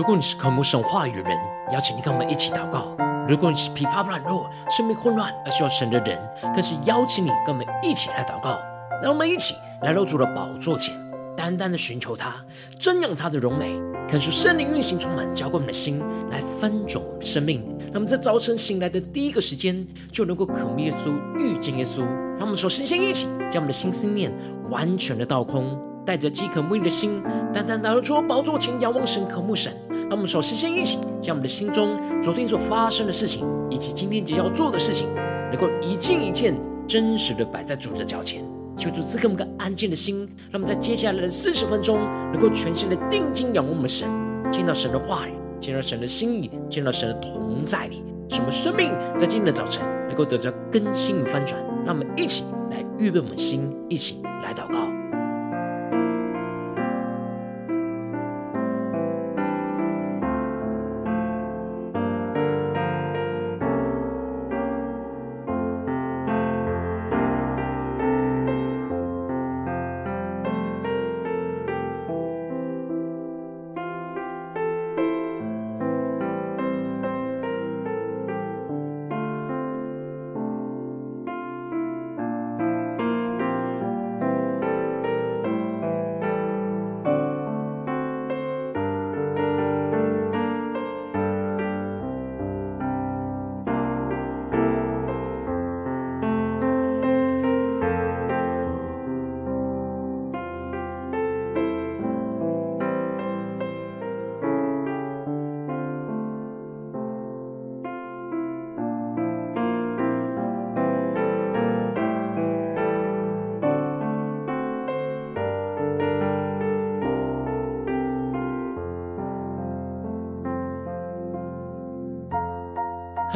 如果你是渴慕神话语人，邀请你跟我们一起祷告；如果你是疲乏软弱、生命混乱而需要神的人，更是邀请你跟我们一起来祷告。让我们一起来到主的宝座前，单单的寻求他，瞻仰他的荣美，恳求圣灵运行充满，浇灌我们的心，来翻转我们的生命。那么在早晨醒来的第一个时间，就能够渴慕耶稣、遇见耶稣。让我们首先先一起将我们的心思念完全的倒空。带着饥渴慕义的心，单单来到主宝座前仰望神、渴慕神。让我们首先先一起将我们的心中昨天所发生的事情，以及今天即将要做的事情，能够一件一件真实的摆在主的脚前，求主赐给我们个安静的心，让我们在接下来的四十分钟，能够全心的定睛仰望我们神，见到神的话语，见到神的心意，见到神的同在里，使我们生命在今天的早晨能够得到更新与翻转。让我们一起来预备我们心，一起来祷告。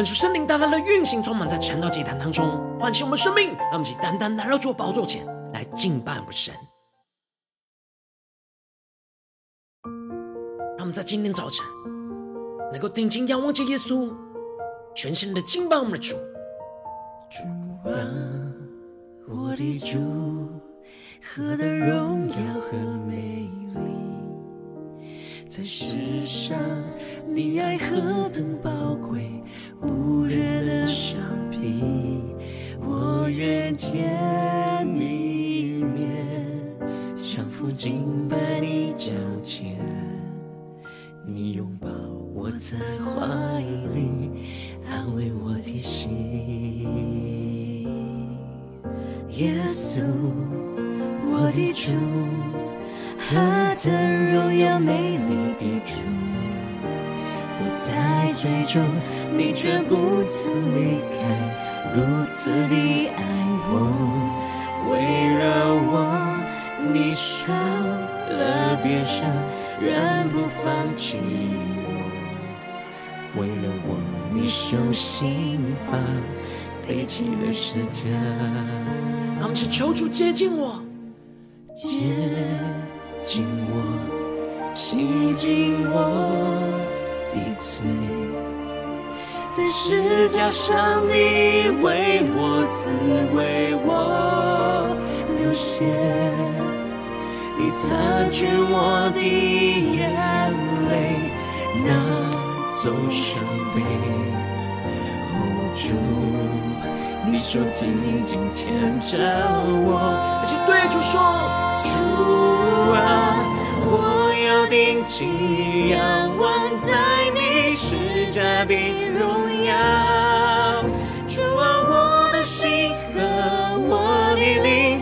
恳求圣灵大大的运行，充满在晨祷祭坛当中，唤醒我们生命，让我们一起单单来到主宝座前来敬拜我们神。让我们在今天早晨能够定睛仰望着耶稣，全身的敬拜我们的主。主啊，我的主，何等荣耀和美丽，在世上你爱何等宝降服敬拜你脚前，你拥抱我在怀里，安慰我的心。耶稣，我的主，何等荣耀美丽的主，我在追逐。你却不曾离开，如此的爱我，围绕我，你舍了别伤，仍不放弃我。为了我，你受刑罚，背起了十架。让我们去求主接近我，接近我，洗净我的罪。在十架上，你为我死，为我流血，你擦去我的眼泪，拿走伤悲。主，你手紧紧牵着我，而且对主说：主啊，我要定睛仰望在你十架的荣耀。主啊，我的心和我的灵，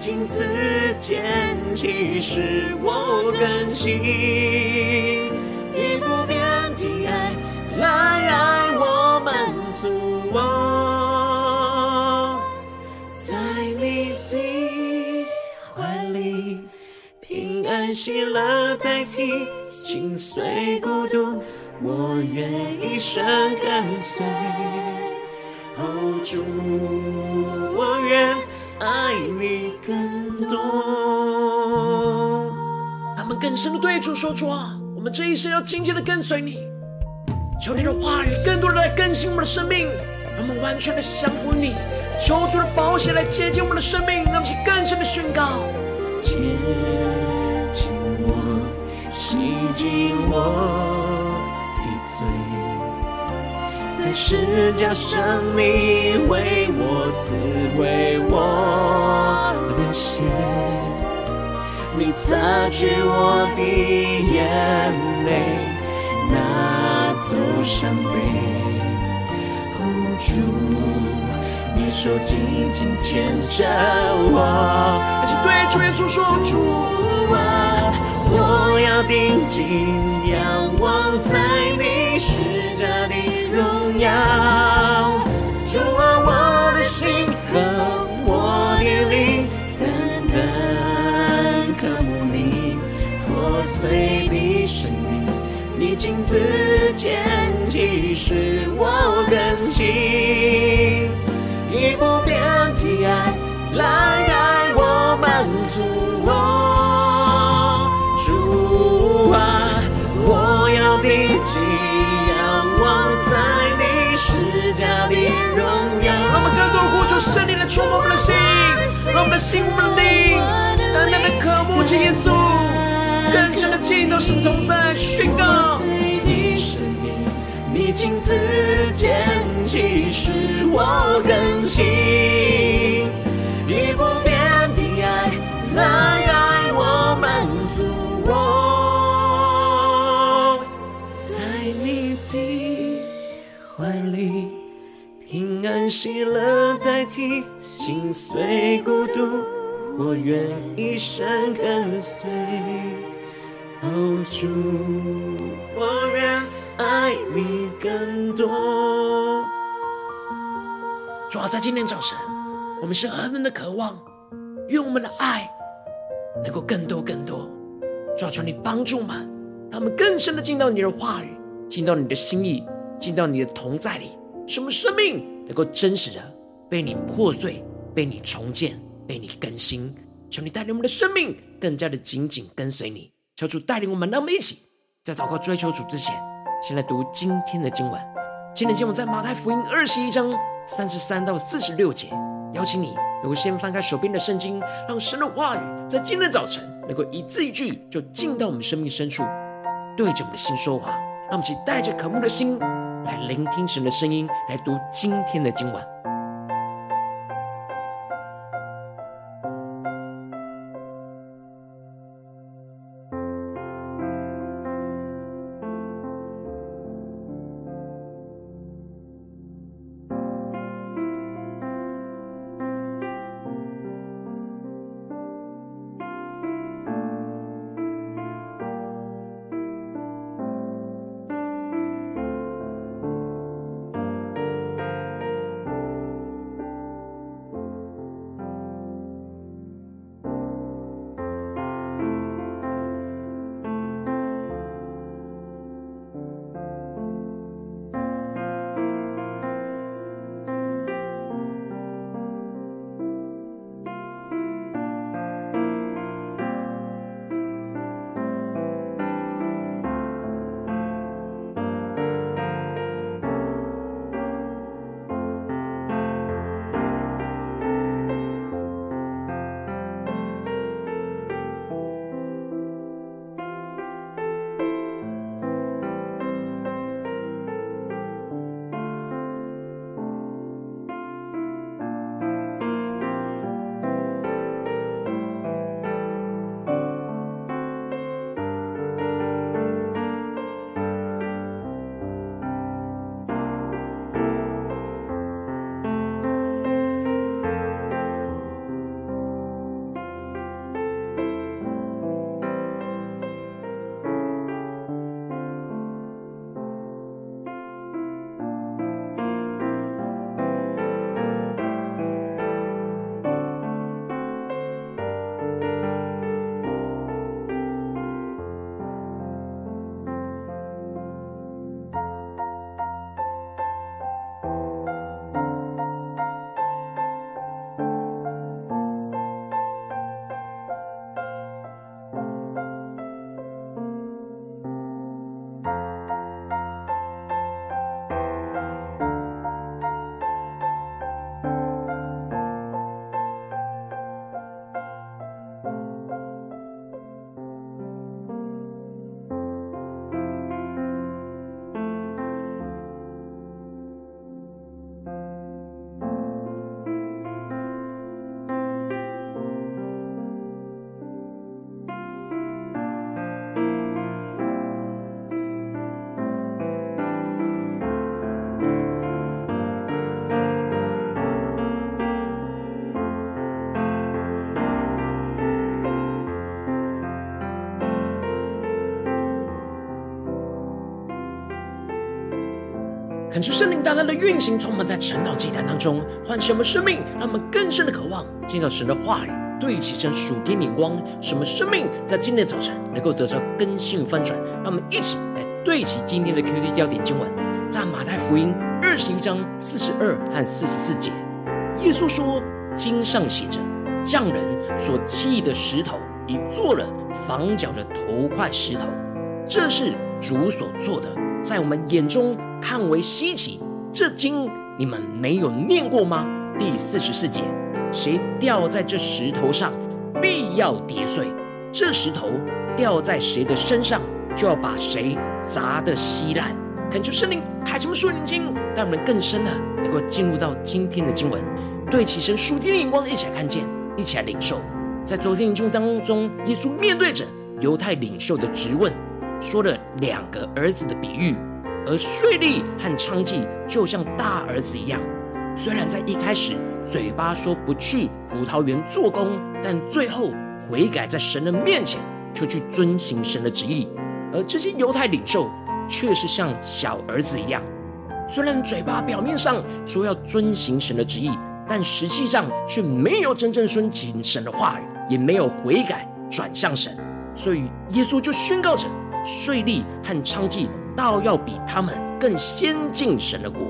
你亲自牵起，使我更新，以不变的爱来爱我，满足我。在你的怀里，平安喜乐代替心碎孤独，我愿一生跟随。哦，主，我愿爱你更多。他们更深的对主说：“出啊，我们这一生要紧紧的跟随你，求你的话语更多的来更新我们的生命，让我们完全的降服你，求主的宝血来洁净我们的生命，让我们更深的宣告：接近我，洗净我。在十架上你为我死，为我流血，你擦去我的眼泪。那座山碑，主，你手紧紧牵着我。请对主耶稣说：主啊，我要定睛仰望在你十架的荣耀。主啊，我的心和我的灵，等等渴慕你破碎的生命。你亲自牵起，使我更新，以不变的爱来十架的荣耀。让我们更多呼求圣灵来触摸我们的心，让我们的心、我们的灵，单单的渴慕着耶稣。更深的敬同在宣告？你亲自牵起，使我更新，以不变的爱来爱我，满足我，在你的怀里，喜乐代替心碎孤独，我愿一生跟随。哦，主，我愿爱你更多。主要在今天早晨，我们是何等的渴望，愿我们的爱能够更多更多。主要求你帮助我们，让我们更深的进到你的话语，进到你的心意，进到你的同在里，使我们生命能够真实的被你破碎，被你重建，被你更新。求你带领我们的生命更加的紧紧跟随你。求主带领我们，让我们一起在祷告追求主之前，先来读今天的经文。今天的经文在马太福音二十一章三十三到四十六节。邀请你能够先翻开手边的圣经，让神的话语在今天早晨能够一字一句就进到我们生命深处，对着我们的心说话。让我们一起带着渴慕的心来聆听神的声音，来读今天的经文。恳求圣灵大大的运行，充满在晨祷祭坛当中，唤醒我们生命，让我们更深的渴望见到神的话语，对齐神属天眼光，使我们生命在今天早晨能够得到更新翻转。让我们一起来对齐今天的 QD 焦点经文，在马太福音二十一章四十二和四十四节，耶稣说：“经上写着，匠人所弃的石头，已做了房角的头块石头，这是主所做的。”在我们眼中看为稀奇，这经你们没有念过吗？第四十四节，谁掉在这石头上，必要跌碎；这石头掉在谁的身上，就要把谁砸得稀烂。恳求圣灵开启我们属灵经，让我们更深的能够进入到今天的经文，对齐神属天的眼光，一起来看见，一起来领受。在昨天的经文当中，耶稣面对着犹太领袖的质问。说了两个儿子的比喻，而税吏和娼妓就像大儿子一样，虽然在一开始嘴巴说不去葡萄园做工，但最后悔改在神的面前，却去遵行神的旨意。而这些犹太领袖却是像小儿子一样，虽然嘴巴表面上说要遵行神的旨意，但实际上却没有真正遵行神的话语，也没有悔改转向神。所以耶稣就宣告着。税吏和娼妓倒要比他们更先进神的国。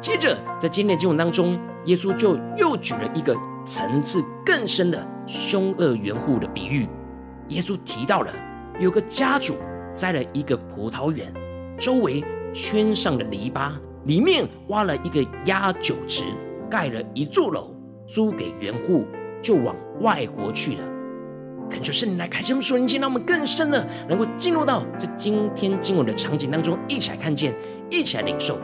接着，在今天的经文当中，耶稣就又举了一个层次更深的凶恶园户的比喻。耶稣提到了有个家主栽了一个葡萄园，周围圈上了篱笆，里面挖了一个压酒池，盖了一座楼，租给园户，就往外国去了。恳求圣灵来开启我们属灵经，让我们更深的能够进入到这今天经文的场景当中，一起来看见，一起来领受。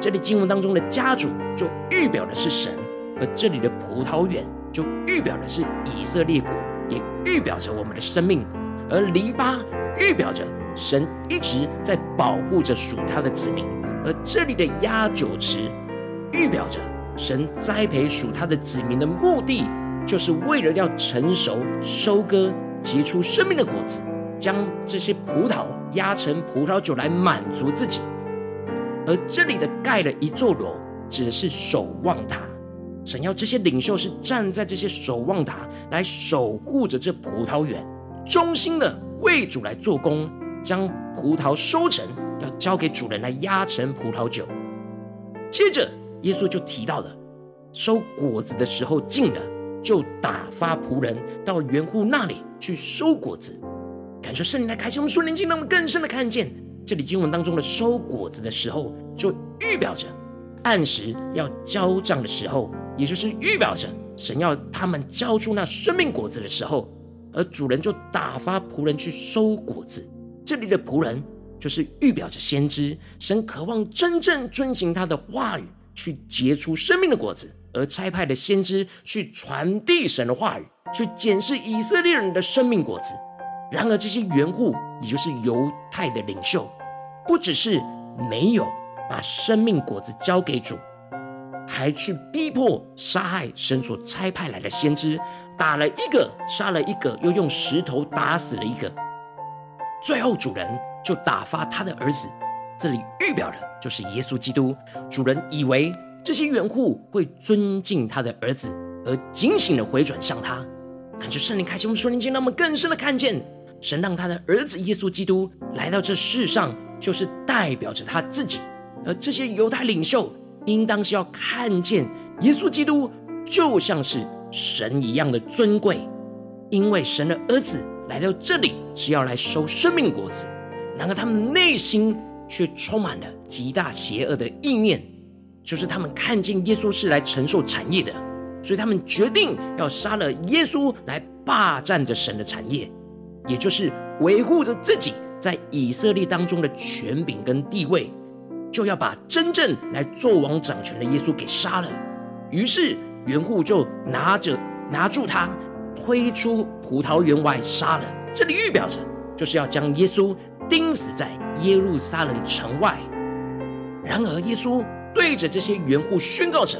这里经文当中的家主就预表的是神，而这里的葡萄园就预表的是以色列国，也预表着我们的生命。而篱笆预表着神一直在保护着属他的子民，而这里的压酒池预表着神栽培属他的子民的目的。就是为了要成熟、收割、结出生命的果子，将这些葡萄压成葡萄酒来满足自己。而这里的盖了一座楼，指的是守望塔。神要这些领袖是站在这些守望塔来守护着这葡萄园，忠心的为主来做工，将葡萄收成，要交给主人来压成葡萄酒。接着，耶稣就提到了收果子的时候近了。就打发仆人到园户那里去收果子，感受圣灵来开启我们顺灵经，让我们更深的看见这里经文当中的收果子的时候，就预表着按时要交账的时候，也就是预表着神要他们交出那生命果子的时候，而主人就打发仆人去收果子。这里的仆人就是预表着先知，神渴望真正遵行他的话语，去结出生命的果子。而差派的先知去传递神的话语，去检视以色列人的生命果子。然而，这些园户，也就是犹太的领袖，不只是没有把生命果子交给主，还去逼迫杀害神所差派来的先知，打了一个，杀了一个，又用石头打死了一个。最后，主人就打发他的儿子，这里预表的就是耶稣基督。主人以为。这些园户会尊敬他的儿子，而警醒的回转向他。感谢圣灵开启我们属灵经，让我们更深的看见神让他的儿子耶稣基督来到这世上，就是代表着他自己。而这些犹太领袖应当是要看见耶稣基督就像是神一样的尊贵，因为神的儿子来到这里是要来收生命果子。然而他们内心却充满了极大邪恶的意念。就是他们看见耶稣是来承受产业的，所以他们决定要杀了耶稣来霸占着神的产业，也就是维护着自己在以色列当中的权柄跟地位，就要把真正来做王掌权的耶稣给杀了。于是园户就拿着拿住他，推出葡萄园外杀了。这里预表着就是要将耶稣钉死在耶路撒冷城外。然而耶稣。对着这些原户宣告着：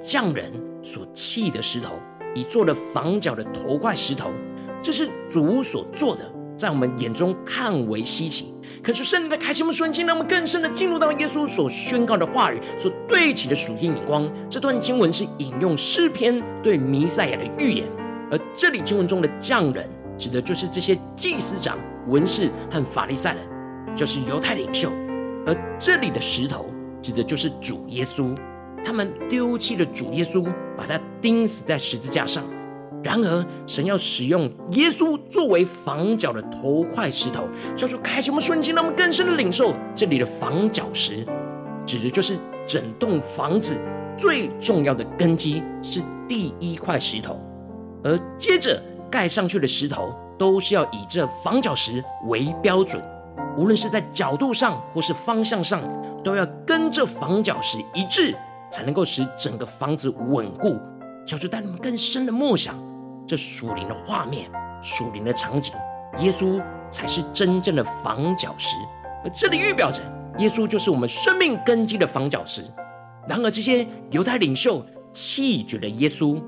匠人所弃的石头，已做了房角的头块石头，这是主所做的，在我们眼中看为稀奇。可是圣灵的开启我们瞬间，让我们更深的进入到耶稣所宣告的话语所对齐的属天眼光。这段经文是引用诗篇对弥赛亚的预言，而这里经文中的匠人，指的就是这些祭司长、文士和法利赛人，就是犹太领袖；而这里的石头，指的就是主耶稣。他们丢弃了主耶稣，把他钉死在十字架上。然而，神要使用耶稣作为房角的头块石头，叫做开启我们瞬间，让我们更深的领受这里的房角石，指的就是整栋房子最重要的根基是第一块石头，而接着盖上去的石头都是要以这房角石为标准，无论是在角度上或是方向上，都要跟这房角石一致，才能够使整个房子稳固。求主带你们更深的梦想，这属灵的画面、属灵的场景，耶稣才是真正的房角石，而这里预表着耶稣就是我们生命根基的房角石。然而，这些犹太领袖弃绝了耶稣，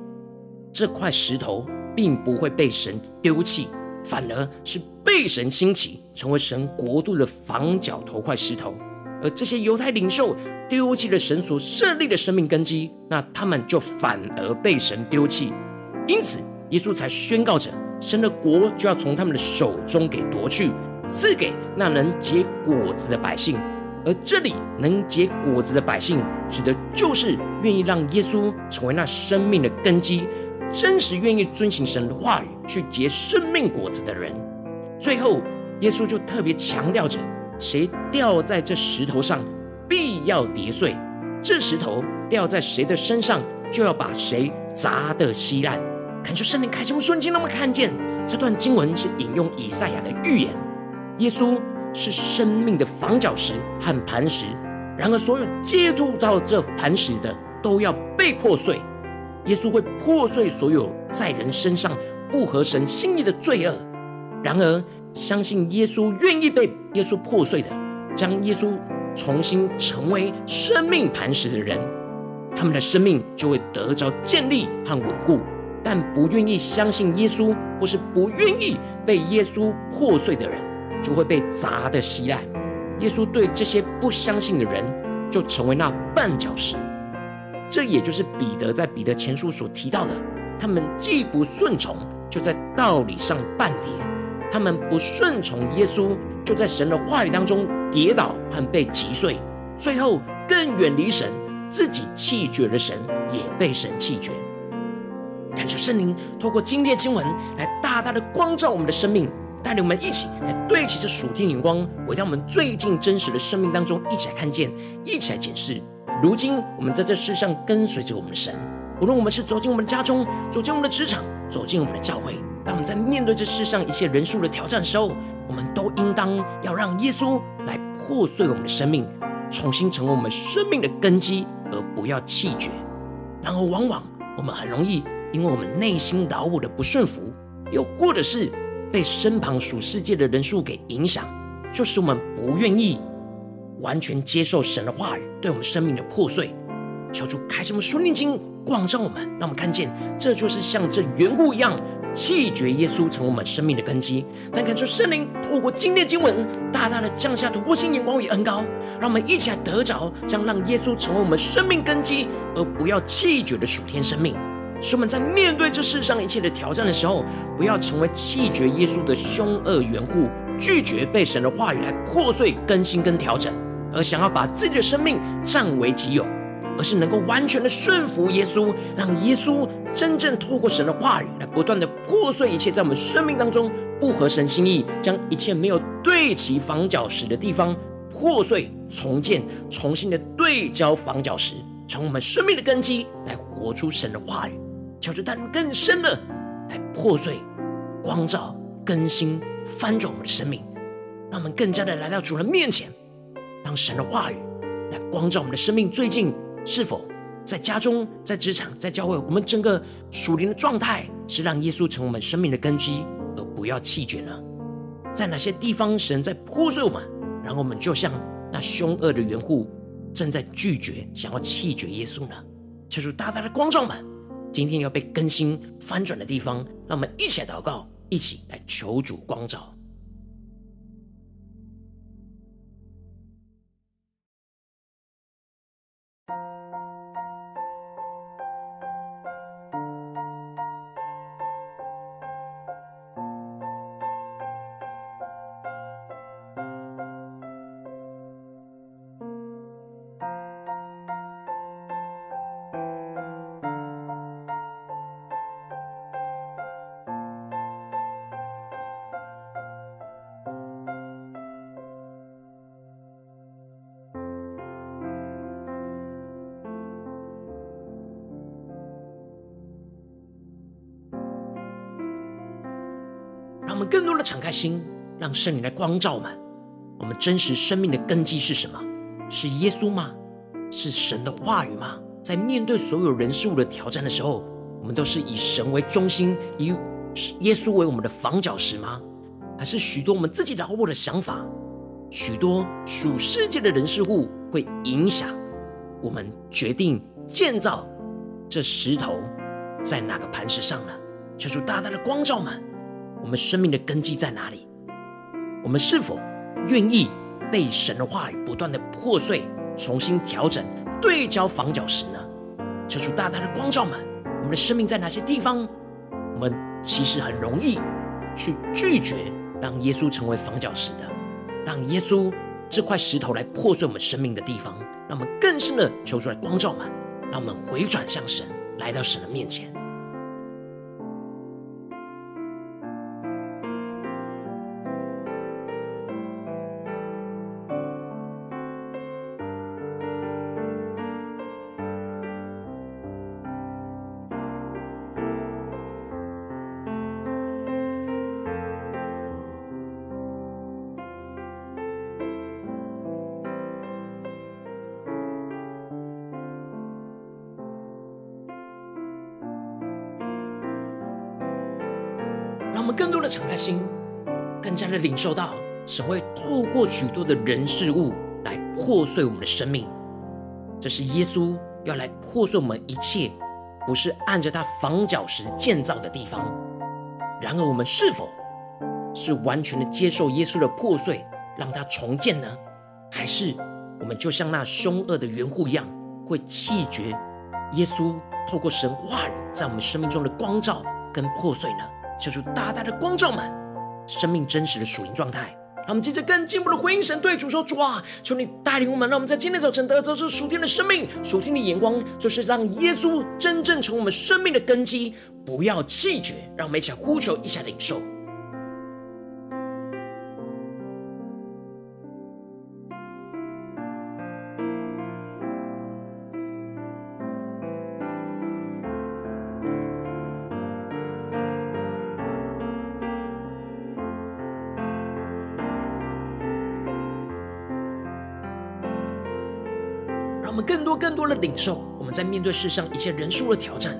这块石头并不会被神丢弃，反而是被神兴起，成为神国度的房角头块石头。而这些犹太领袖丢弃了神所设立的生命根基，那他们就反而被神丢弃。因此，耶稣才宣告着，神的国就要从他们的手中给夺去，赐给那能结果子的百姓。而这里能结果子的百姓，指的就是愿意让耶稣成为那生命的根基，真实愿意遵行神的话语去结生命果子的人。最后，耶稣就特别强调着。谁掉在这石头上，必要跌碎；这石头掉在谁的身上，就要把谁砸得稀烂。感谢圣灵开启我们瞬间，让我们看见这段经文是引用以赛亚的预言。耶稣是生命的房角石和磐石，然而所有接触到这磐石的，都要被破碎。耶稣会破碎所有在人身上不合神心意的罪恶。然而，相信耶稣愿意被耶稣破碎的，将耶稣重新成为生命磐石的人，他们的生命就会得着建立和稳固。但不愿意相信耶稣，或是不愿意被耶稣破碎的人，就会被砸得稀烂。耶稣对这些不相信的人，就成为那绊脚石。这也就是彼得在彼得前书所提到的：他们既不顺从，就在道理上绊跌。他们不顺从耶稣，就在神的话语当中跌倒和被击碎，最后更远离神，自己弃绝了神，也被神弃绝。感谢圣灵透过今天的经文来大大的光照我们的生命，带领我们一起来对齐这属天眼光，回到我们最近真实的生命当中，一起来看见，一起来检视。如今我们在这世上跟随着我们的神，无论我们是走进我们的家中，走进我们的职场，走进我们的教会。当我们在面对这世上一切人数的挑战时候，我们都应当要让耶稣来破碎我们的生命，重新成为我们生命的根基，而不要弃绝。然而，往往我们很容易因为我们内心老我的不顺服，又或者是被身旁属世界的人数给影响，就使我们不愿意完全接受神的话语对我们生命的破碎。求主开什么顺灵经，光照我们，让我们看见，这就是像这缘故一样。弃绝耶稣成为我们生命的根基，但感受圣灵透过今天经文，大大的降下突破性眼光与恩膏，让我们一起来得着，将让耶稣成为我们生命根基，而不要弃绝的属天生命。使我们在面对这世上一切的挑战的时候，不要成为弃绝耶稣的凶恶缘故，拒绝被神的话语来破碎、更新跟调整，而想要把自己的生命占为己有。而是能够完全的顺服耶稣，让耶稣真正透过神的话语来不断的破碎一切在我们生命当中不合神心意，将一切没有对齐房角石的地方破碎重建，重新的对焦房角石，从我们生命的根基来活出神的话语，求主带领更深的来破碎、光照、更新、翻转我们的生命，让我们更加的来到主人面前，让神的话语来光照我们的生命。最近。是否在家中、在职场、在教会，我们整个属灵的状态是让耶稣成为我们生命的根基，而不要弃绝呢？在哪些地方神在破碎我们，然后我们就像那凶恶的园户，正在拒绝、想要弃绝耶稣呢？求主大大的光照们，今天要被更新翻转的地方，让我们一起祷告，一起来求主光照。我们更多的敞开心，让圣灵来光照我们。我们真实生命的根基是什么？是耶稣吗？是神的话语吗？在面对所有人事物的挑战的时候，我们都是以神为中心，以耶稣为我们的房角石吗？还是许多我们自己老我的想法，许多属世界的人事物会影响我们决定建造这石头在哪个磐石上呢？求主大大的光照们，我们生命的根基在哪里？我们是否愿意被神的话语不断的破碎、重新调整、对焦房角石呢？求主大大的光照们，我们的生命在哪些地方，我们其实很容易去拒绝让耶稣成为房角石的，让耶稣这块石头来破碎我们生命的地方，让我们更深的求出来光照们，让我们回转向神，来到神的面前。敞开心，更加的领受到神会透过许多的人事物来破碎我们的生命。这是耶稣要来破碎我们一切，不是按着他房角石建造的地方。然而，我们是否是完全的接受耶稣的破碎，让他重建呢？还是我们就像那凶恶的园户一样，会弃绝耶稣透过神话语在我们生命中的光照跟破碎呢？求主大大的光照们，生命真实的属灵状态。让我们接着更进一步的回应神，对主说：“主啊，求你带领我们，让我们在今天早晨得着这属天的生命。属天的眼光，就是让耶稣真正成为我们生命的根基，不要气绝。让我们一起来呼求，一起来领受。”更多更多的领受，我们在面对世上一切人数的挑战，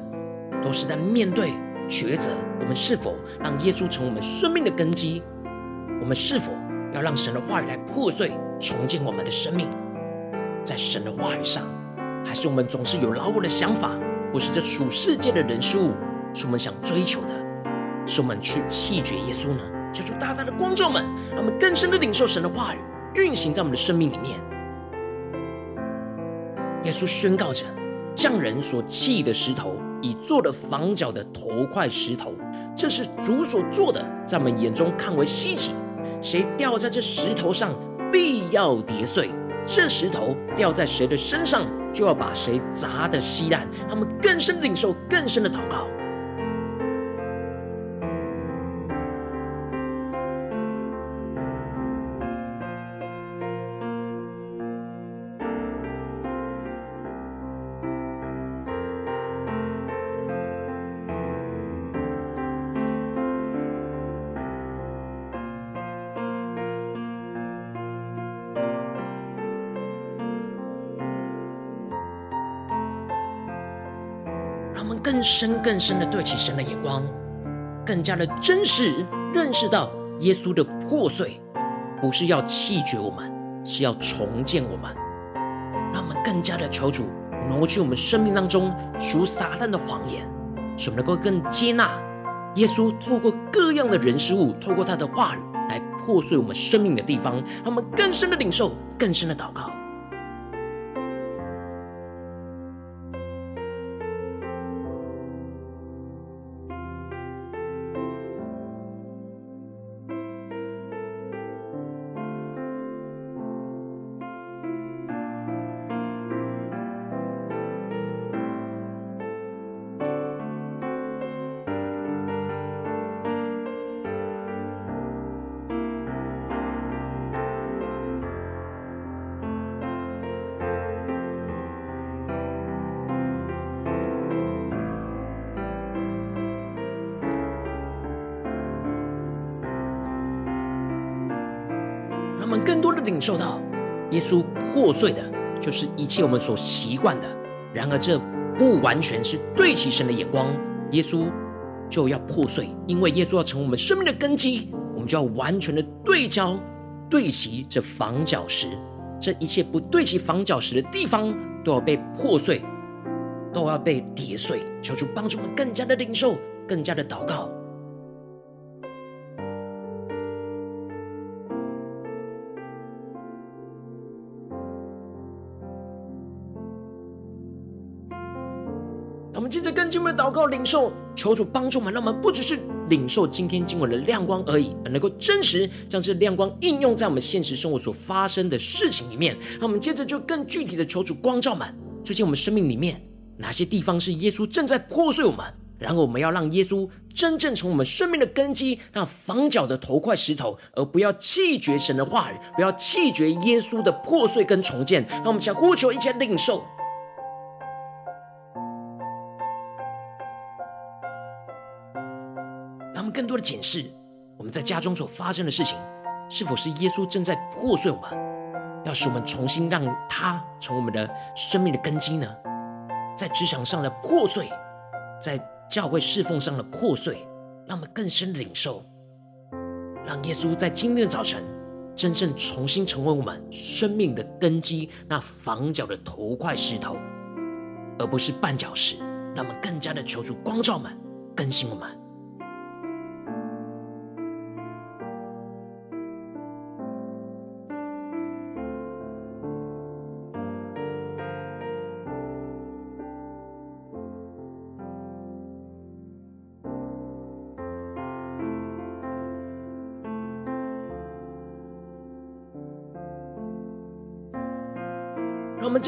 都是在面对抉择。我们是否让耶稣成我们生命的根基？我们是否要让神的话语来破碎、重建我们的生命？在神的话语上，还是我们总是有老我的想法？或是这属世界的人事物，是我们想追求的？是我们去弃绝耶稣呢？求主大大的光照们，让我们更深的领受神的话语，运行在我们的生命里面。耶稣宣告着：“匠人所砌的石头，已做了房角的头块石头，这是主所做的，在我们眼中看为稀奇。谁掉在这石头上，必要跌碎；这石头掉在谁的身上，就要把谁砸得稀烂。”他们更深领受，更深的祷告。更深更深的对齐神的眼光，更加的真实认识到耶稣的破碎，不是要弃绝我们，是要重建我们。让我们更加的求主挪去我们生命当中属撒旦的谎言，使我们能够更接纳耶稣透过各样的人事物，透过他的话语来破碎我们生命的地方。让我们更深的领受，更深的祷告。切我们所习惯的。然而，这不完全是对齐神的眼光，耶稣就要破碎，因为耶稣要成为我们生命的根基，我们就要完全的对焦、对齐这房角石。这一切不对齐房角石的地方，都要被破碎，都要被跌碎。求主帮助我们更加的领受，更加的祷告。祷告领受，求主帮助我们，让我们不只是领受今天经文的亮光而已，而能够真实将这亮光应用在我们现实生活所发生的事情里面。那我们接着就更具体的求主光照们，最近我们生命里面哪些地方是耶稣正在破碎我们？然后我们要让耶稣真正从我们生命的根基，那房角的头块石头，而不要弃绝神的话语，不要弃绝耶稣的破碎跟重建。让我们想呼求，一切领受。更多的检视我们在家中所发生的事情，是否是耶稣正在破碎我们，要使我们重新让他成为我们的生命的根基呢？在职场上的破碎，在教会侍奉上的破碎，让我们更深领受，让耶稣在今天的早晨真正重新成为我们生命的根基，那房角的头块石头，而不是绊脚石。让我们更加的求主光照们，更新我们。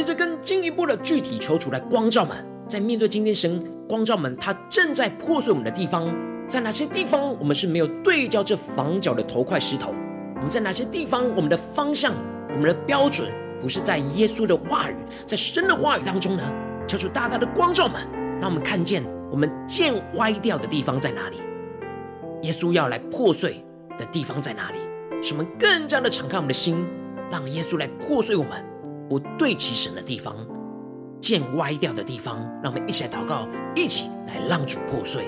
接着更进一步的具体求出来光照们，在面对今天神光照们，他正在破碎我们的地方，在哪些地方我们是没有对焦这房角的头块石头？我们在哪些地方我们的方向、我们的标准不是在耶稣的话语、在神的话语当中呢？求主大大的光照们，让我们看见我们剑歪掉的地方在哪里？耶稣要来破碎的地方在哪里？使我们更加的敞开我们的心，让耶稣来破碎我们。不对齐神的地方，剑歪掉的地方，让我们一起来祷告，一起来让主破碎。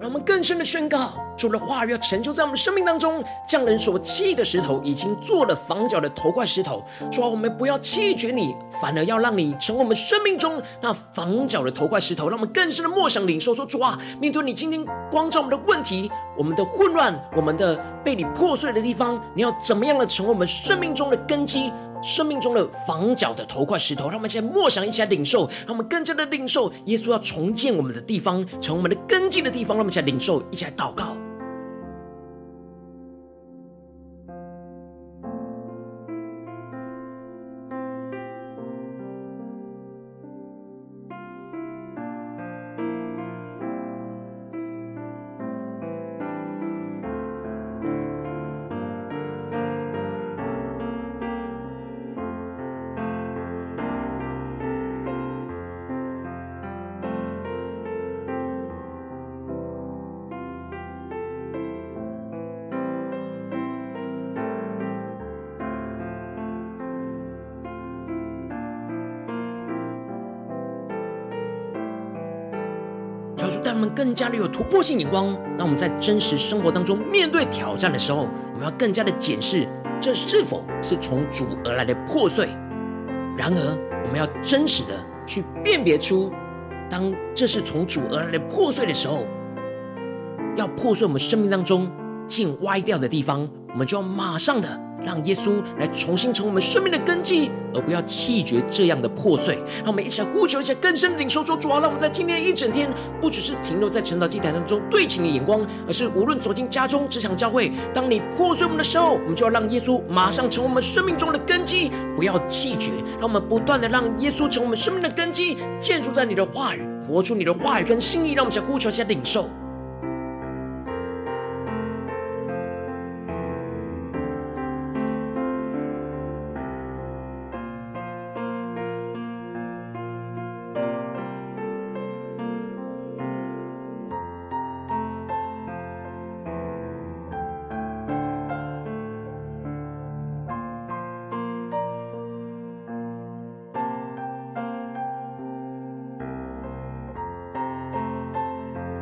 让我们更深的宣告，主的话语要成就在我们生命当中。匠人所弃的石头，已经做了房角的头块石头。主啊，我们不要弃绝你，反而要让你成为我们生命中那房角的头块石头。让我们更深的默想领受，说主啊，面对你今天光照我们的问题，我们的混乱，我们的被你破碎的地方，你要怎么样的成为我们生命中的根基？生命中的房角的头块石头，让我们一起来默想，一起来领受，让我们更加的领受耶稣要重建我们的地方，成为我们的根基的地方，让我们一起来领受，一起来祷告。让我们更加的有突破性眼光，让我们在真实生活当中面对挑战的时候，我们要更加的检视这是否是从主而来的破碎。然而，我们要真实的去辨别出，当这是从主而来的破碎的时候，要破碎我们生命当中渐歪掉的地方，我们就要马上的让耶稣来重新成为我们生命的根基，而不要弃绝这样的破碎。让我们一起来呼求一下更深的领受，说主啊，让我们在今天一整天，不只是停留在成祷祭坛当中对齐的眼光，而是无论走进家中、职场、教会，当你破碎我们的时候，我们就要让耶稣马上成为我们生命中的根基，不要弃绝。让我们不断的让耶稣成为我们生命的根基，建筑在你的话语，活出你的话语跟心意。让我们一起呼求一下领受。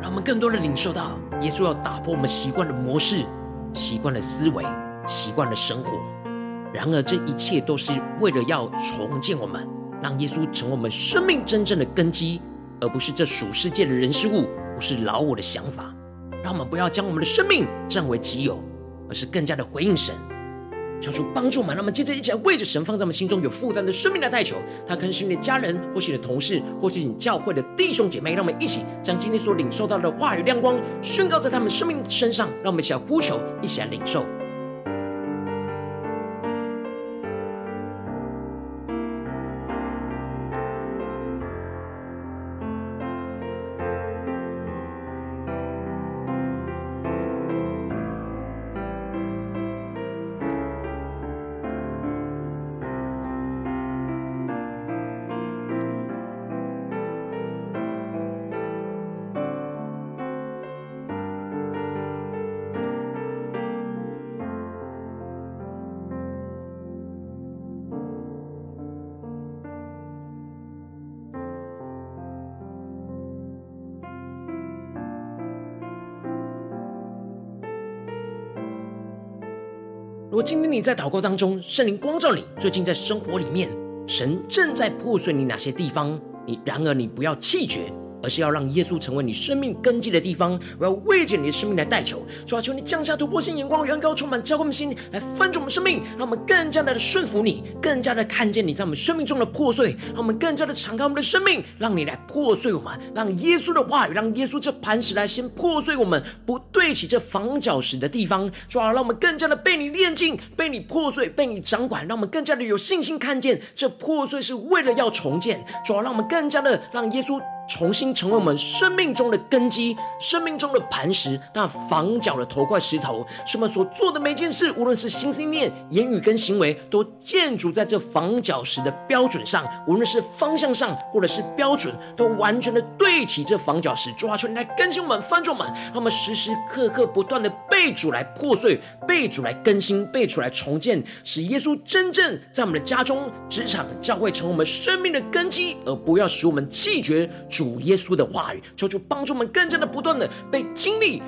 我们更多的领受到，耶稣要打破我们习惯的模式、习惯的思维、习惯的生活。然而，这一切都是为了要重建我们，让耶稣成为我们生命真正的根基，而不是这属世界的人事物，不是老我的想法。让我们不要将我们的生命占为己有，而是更加的回应神。求主帮助我们，让我们接着一起来为着神放在我们心中有负担的生命来代求。他可能是你的家人，或是你的同事，或是你教会的弟兄姐妹。让我们一起将今天所领受到的话语亮光宣告在他们生命身上。让我们一起来呼求，一起来领受。果今天你在祷告当中，圣灵光照你，最近在生活里面，神正在破碎你哪些地方？你然而你不要气绝。而是要让耶稣成为你生命根基的地方。我要为着你的生命来代求，主啊，求你降下突破性眼光，远高充满，浇灌我们心，来翻转我们生命，让我们更加的顺服你，更加的看见你在我们生命中的破碎，让我们更加的敞开我们的生命，让你来破碎我们，让耶稣的话语，让耶稣这磐石来先破碎我们不对起这房角石的地方。主啊，让我们更加的被你炼净，被你破碎，被你掌管，让我们更加的有信心看见这破碎是为了要重建。主啊，让我们更加的让耶稣。重新成为我们生命中的根基，生命中的磐石，那房角的头块石头，是我们所做的每件事，无论是心、心念、言语跟行为，都建筑在这房角石的标准上。无论是方向上，或者是标准，都完全的对齐这房角石。主啊，求你来更新我们，翻转我们，让我们时时刻刻不断的被主来破碎，被主来更新，被主来重建，使耶稣真正在我们的家中、职场、教会成为我们生命的根基，而不要使我们弃绝。主耶稣的话语，求主帮助我们更加的不断的被经历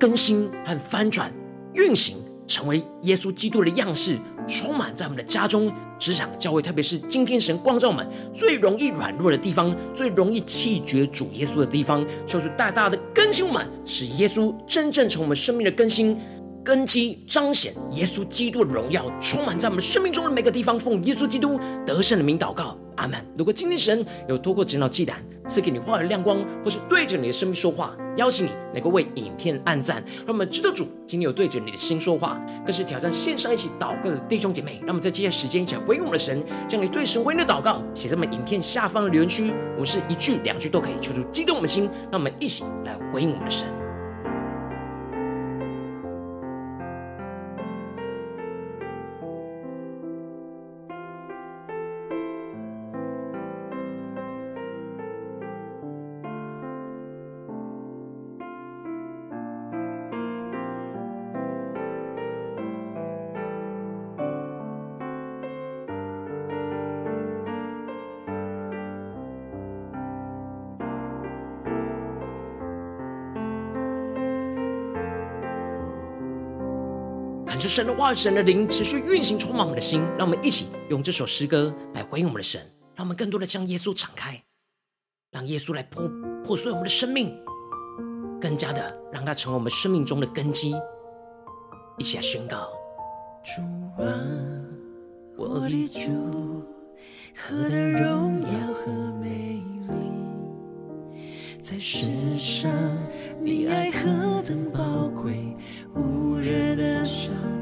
更新和翻转运行，成为耶稣基督的样式，充满在我们的家中、职场、教会，特别是今天神光照我们最容易软弱的地方，最容易弃绝主耶稣的地方，求主大大的更新我们，使耶稣真正成我们生命的更新根基，彰显耶稣基督的荣耀，充满在我们生命中的每个地方。奉耶稣基督得胜的名祷告。阿门。如果今天神有透过晨祷祭坛赐给你话语亮光，或是对着你的生命说话，邀请你能够为影片按赞，让我们知道主今天有对着你的心说话，更是挑战线上一起祷告的弟兄姐妹。让我们在接下来时间一起来回应我们的神，将你对神回应的祷告写在我们影片下方的留言区，我们是一句两句都可以，求主激动我们的心，让我们一起来回应我们的神。神的话语，神的灵持续运行，充满我们的心。让我们一起用这首诗歌来回应我们的神，让我们更多的将耶稣敞开，让耶稣来破破碎我们的生命，更加的让他成为我们生命中的根基。一起来宣告。主啊，我的主，何等荣耀和美丽，在世上你爱何等宝贵，无人的相比，我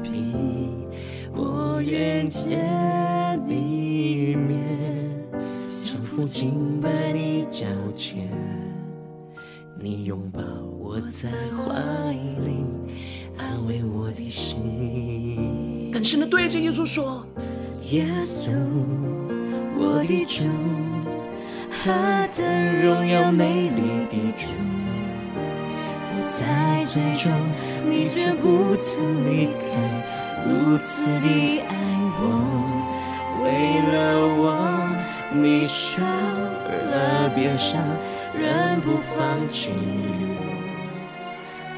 愿见你面，降服敬拜你脚前，你拥抱我在怀里，安慰我的心。更深的对着耶稣说：耶稣，我的主，何等荣耀美丽的主，我在最终，你却不曾离开，如此的爱我，为了我，你舍了别伤，仍不放弃我，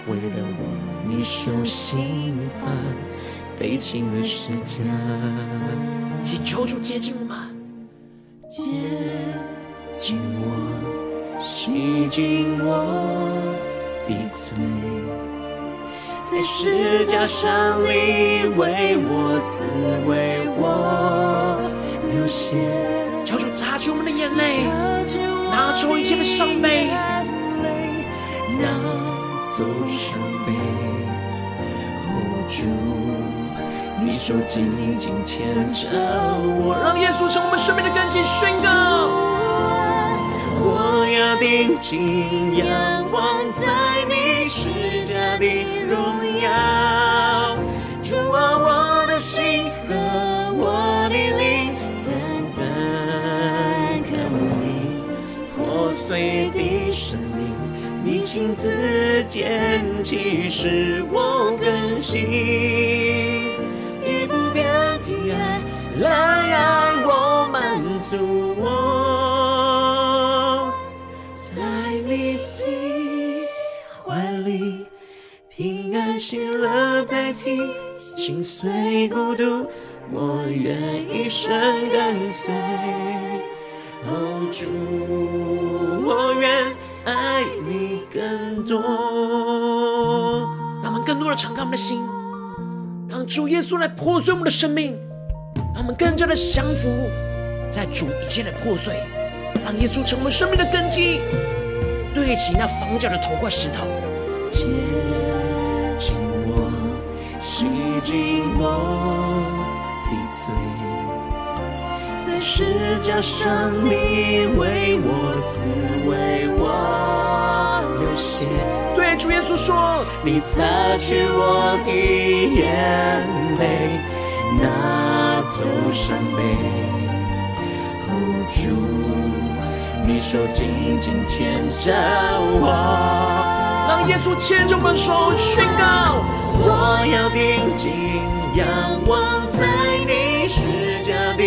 为了我，你受刑罚，背起了十架。请求主接近我们，接近我，洗净我的罪，在十架上你为我死，为我流血。求主擦去我们的眼泪，拿走一切的伤悲，拿走伤悲，哦主。你手紧紧牵着我，让耶稣成我们生命的根基，宣告。我要定睛仰望在你十架的你亲自拣起，使我更新。来爱我，满足我，在你的怀里，平安喜乐代替心碎孤独，我愿一生跟随。哦，主，我愿爱你更多。让我们更多的敞开我们的心，让主耶稣来破碎我们的生命。让我们更加的降服在主一切的破碎，让耶稣成为生命的根基，对齐那房角的头块石头，接近我，洗净我的罪，在十字架上你为我死，为我血。对主耶稣说，你擦去我的眼泪，拿。走伤悲，哦主，你手紧紧牵着我，让耶稣牵着我们手宣告，我要定睛仰望在你十架的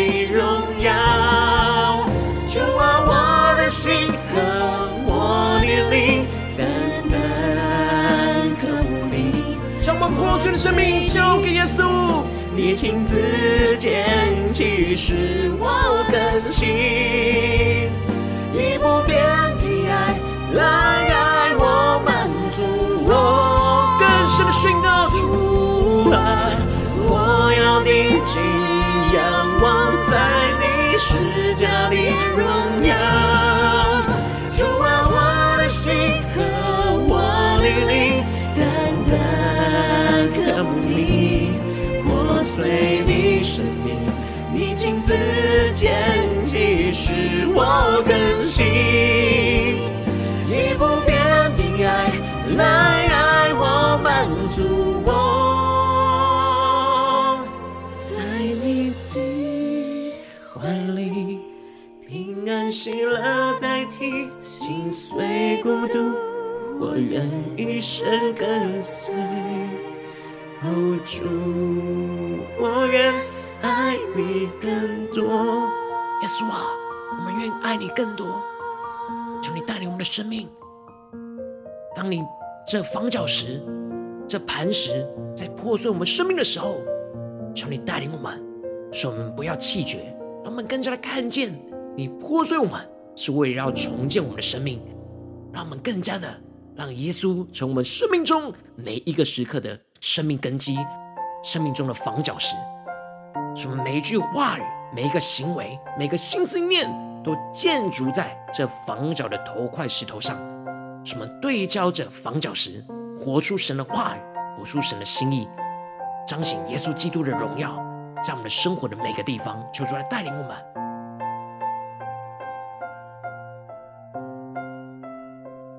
破碎的生命交给耶稣。你亲自拣起，使我更新，以不变的爱来爱我，满足我。更深的宣告，主啊，我要定睛仰望在你十架自捡起，使我更新，以不变的爱来爱我，满足我。在你的怀里，平安喜乐代替心碎孤独，我愿一生跟随。哦，主，我愿爱你更多。耶稣啊，我们愿意爱你更多。求你带领我们的生命。当你这房角石、这磐石在破碎我们生命的时候，求你带领我们，使我们不要气绝，让我们更加的看见你破碎我们是为了要重建我们的生命，让我们更加的让耶稣成为我们生命中每一个时刻的。生命根基，生命中的房角石，什么每一句话语、每一个行为、每个心思念，都建筑在这房角的头块石头上。什么对焦着房角石，活出神的话语，活出神的心意，彰显耶稣基督的荣耀，在我们的生活的每个地方，求主来带领我们。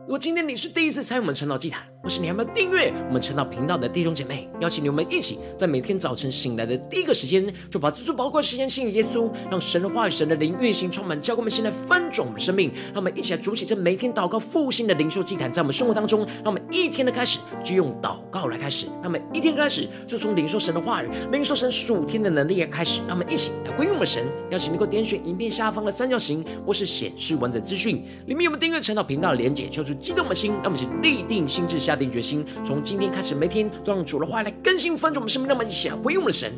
如果今天你是第一次参与我们晨祷祭坛，或是你还没有订阅我们晨祷频道的弟兄姐妹，邀请你们一起在每天早晨醒来的第一个时间，就把这最宝贵的时间献给耶稣，让神的话语、神的灵运行充满，教给我们现在翻转我们生命。让我们一起来筑起这每天祷告复兴的灵修祭坛，在我们生活当中，让我们一天的开始就用祷告来开始，让我们一天开始就从领受神的话语、领受神属天的能力开始。让我们一起来回应我们神，邀请你能够点选影片下方的三角形，或是显示完整资讯里面有没有订阅晨祷频道的连结，求主。激动的心，让我们一起立定心志，下定决心，从今天开始，每天都让主的话来更新翻转我们生命，那么一起来回应我们的神。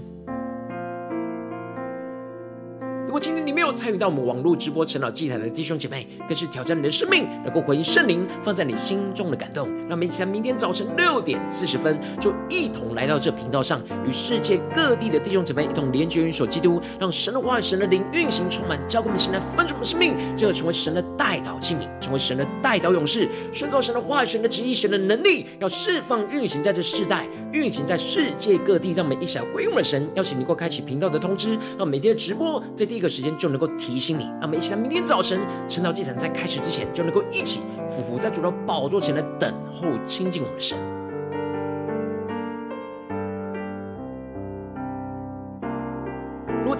如果今天参与到我们网络直播晨祷祭坛的弟兄姐妹，更是挑战你的生命，能够回应圣灵放在你心中的感动。让我们一起在明天早晨六点四十分，就一同来到这频道上，与世界各地的弟兄姐妹一同连结、运所基督，让神的话语、神的灵运行充满，教给我们现在翻转我们生命，进而成为神的代祷器皿，成为神的代祷勇士，宣告神的话语、神的旨意、神的能力，要释放运行在这世代，运行在世界各地。让我们一起来回应我们的神，邀请你过开启频道的通知，让每天的直播在第一个时间就能能够提醒你，那么一起在明天早晨晨祷祭坛在开始之前，就能够一起匍伏在主的宝座前来等候亲近我们的神。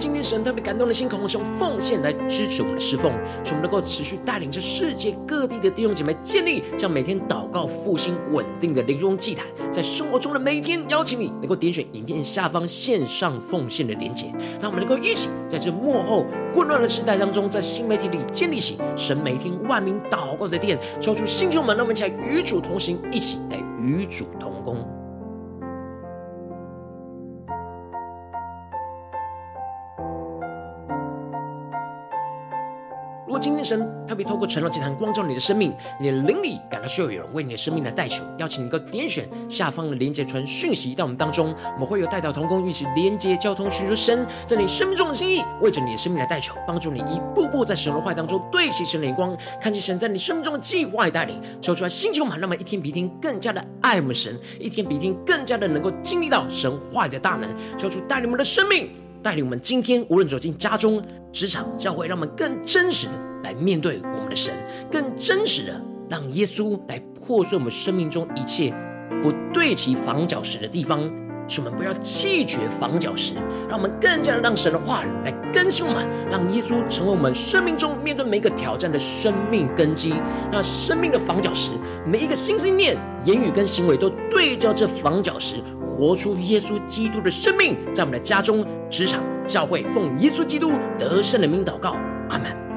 今天神特别感动的心，渴望用奉献来支持我们的侍奉，使我们能够持续带领着世界各地的弟兄姐妹建立这样每天祷告复兴稳定的灵中祭坛，在生活中的每一天，邀请你能够点选影片下方线上奉献的连结，让我们能够一起在这幕后混乱的时代当中，在新媒体里建立起神每天万名祷告的殿，抽出星球们，让我们一起来与主同行，一起来与主同工。神特别透过晨祷祭坛光照你的生命，你的灵里感到需要有人为你的生命来代求，邀请你能够点选下方的连接传讯息到我们当中，我们会有代祷同工一起连接交通，寻求神在你生命中的心意，为着你的生命来代求，帮助你一步步在神的话当中对齐神的眼光，看见神在你生命中的计划与带领，说出来心情满，那么一天比一天更加的爱我们神，一天比一天更加的能够经历到神话的大能，说出带领我们的生命。带领我们今天无论走进家中、职场、教会，让我们更真实的来面对我们的神，更真实的让耶稣来破碎我们生命中一切不对齐房角石的地方。使我们不要弃绝房角石，让我们更加的让神的话语来更新我们，让耶稣成为我们生命中面对每一个挑战的生命根基。让生命的房角石，每一个心思念、言语跟行为都对焦这房角石，活出耶稣基督的生命，在我们的家中、职场、教会，奉耶稣基督得胜的名祷告，阿门。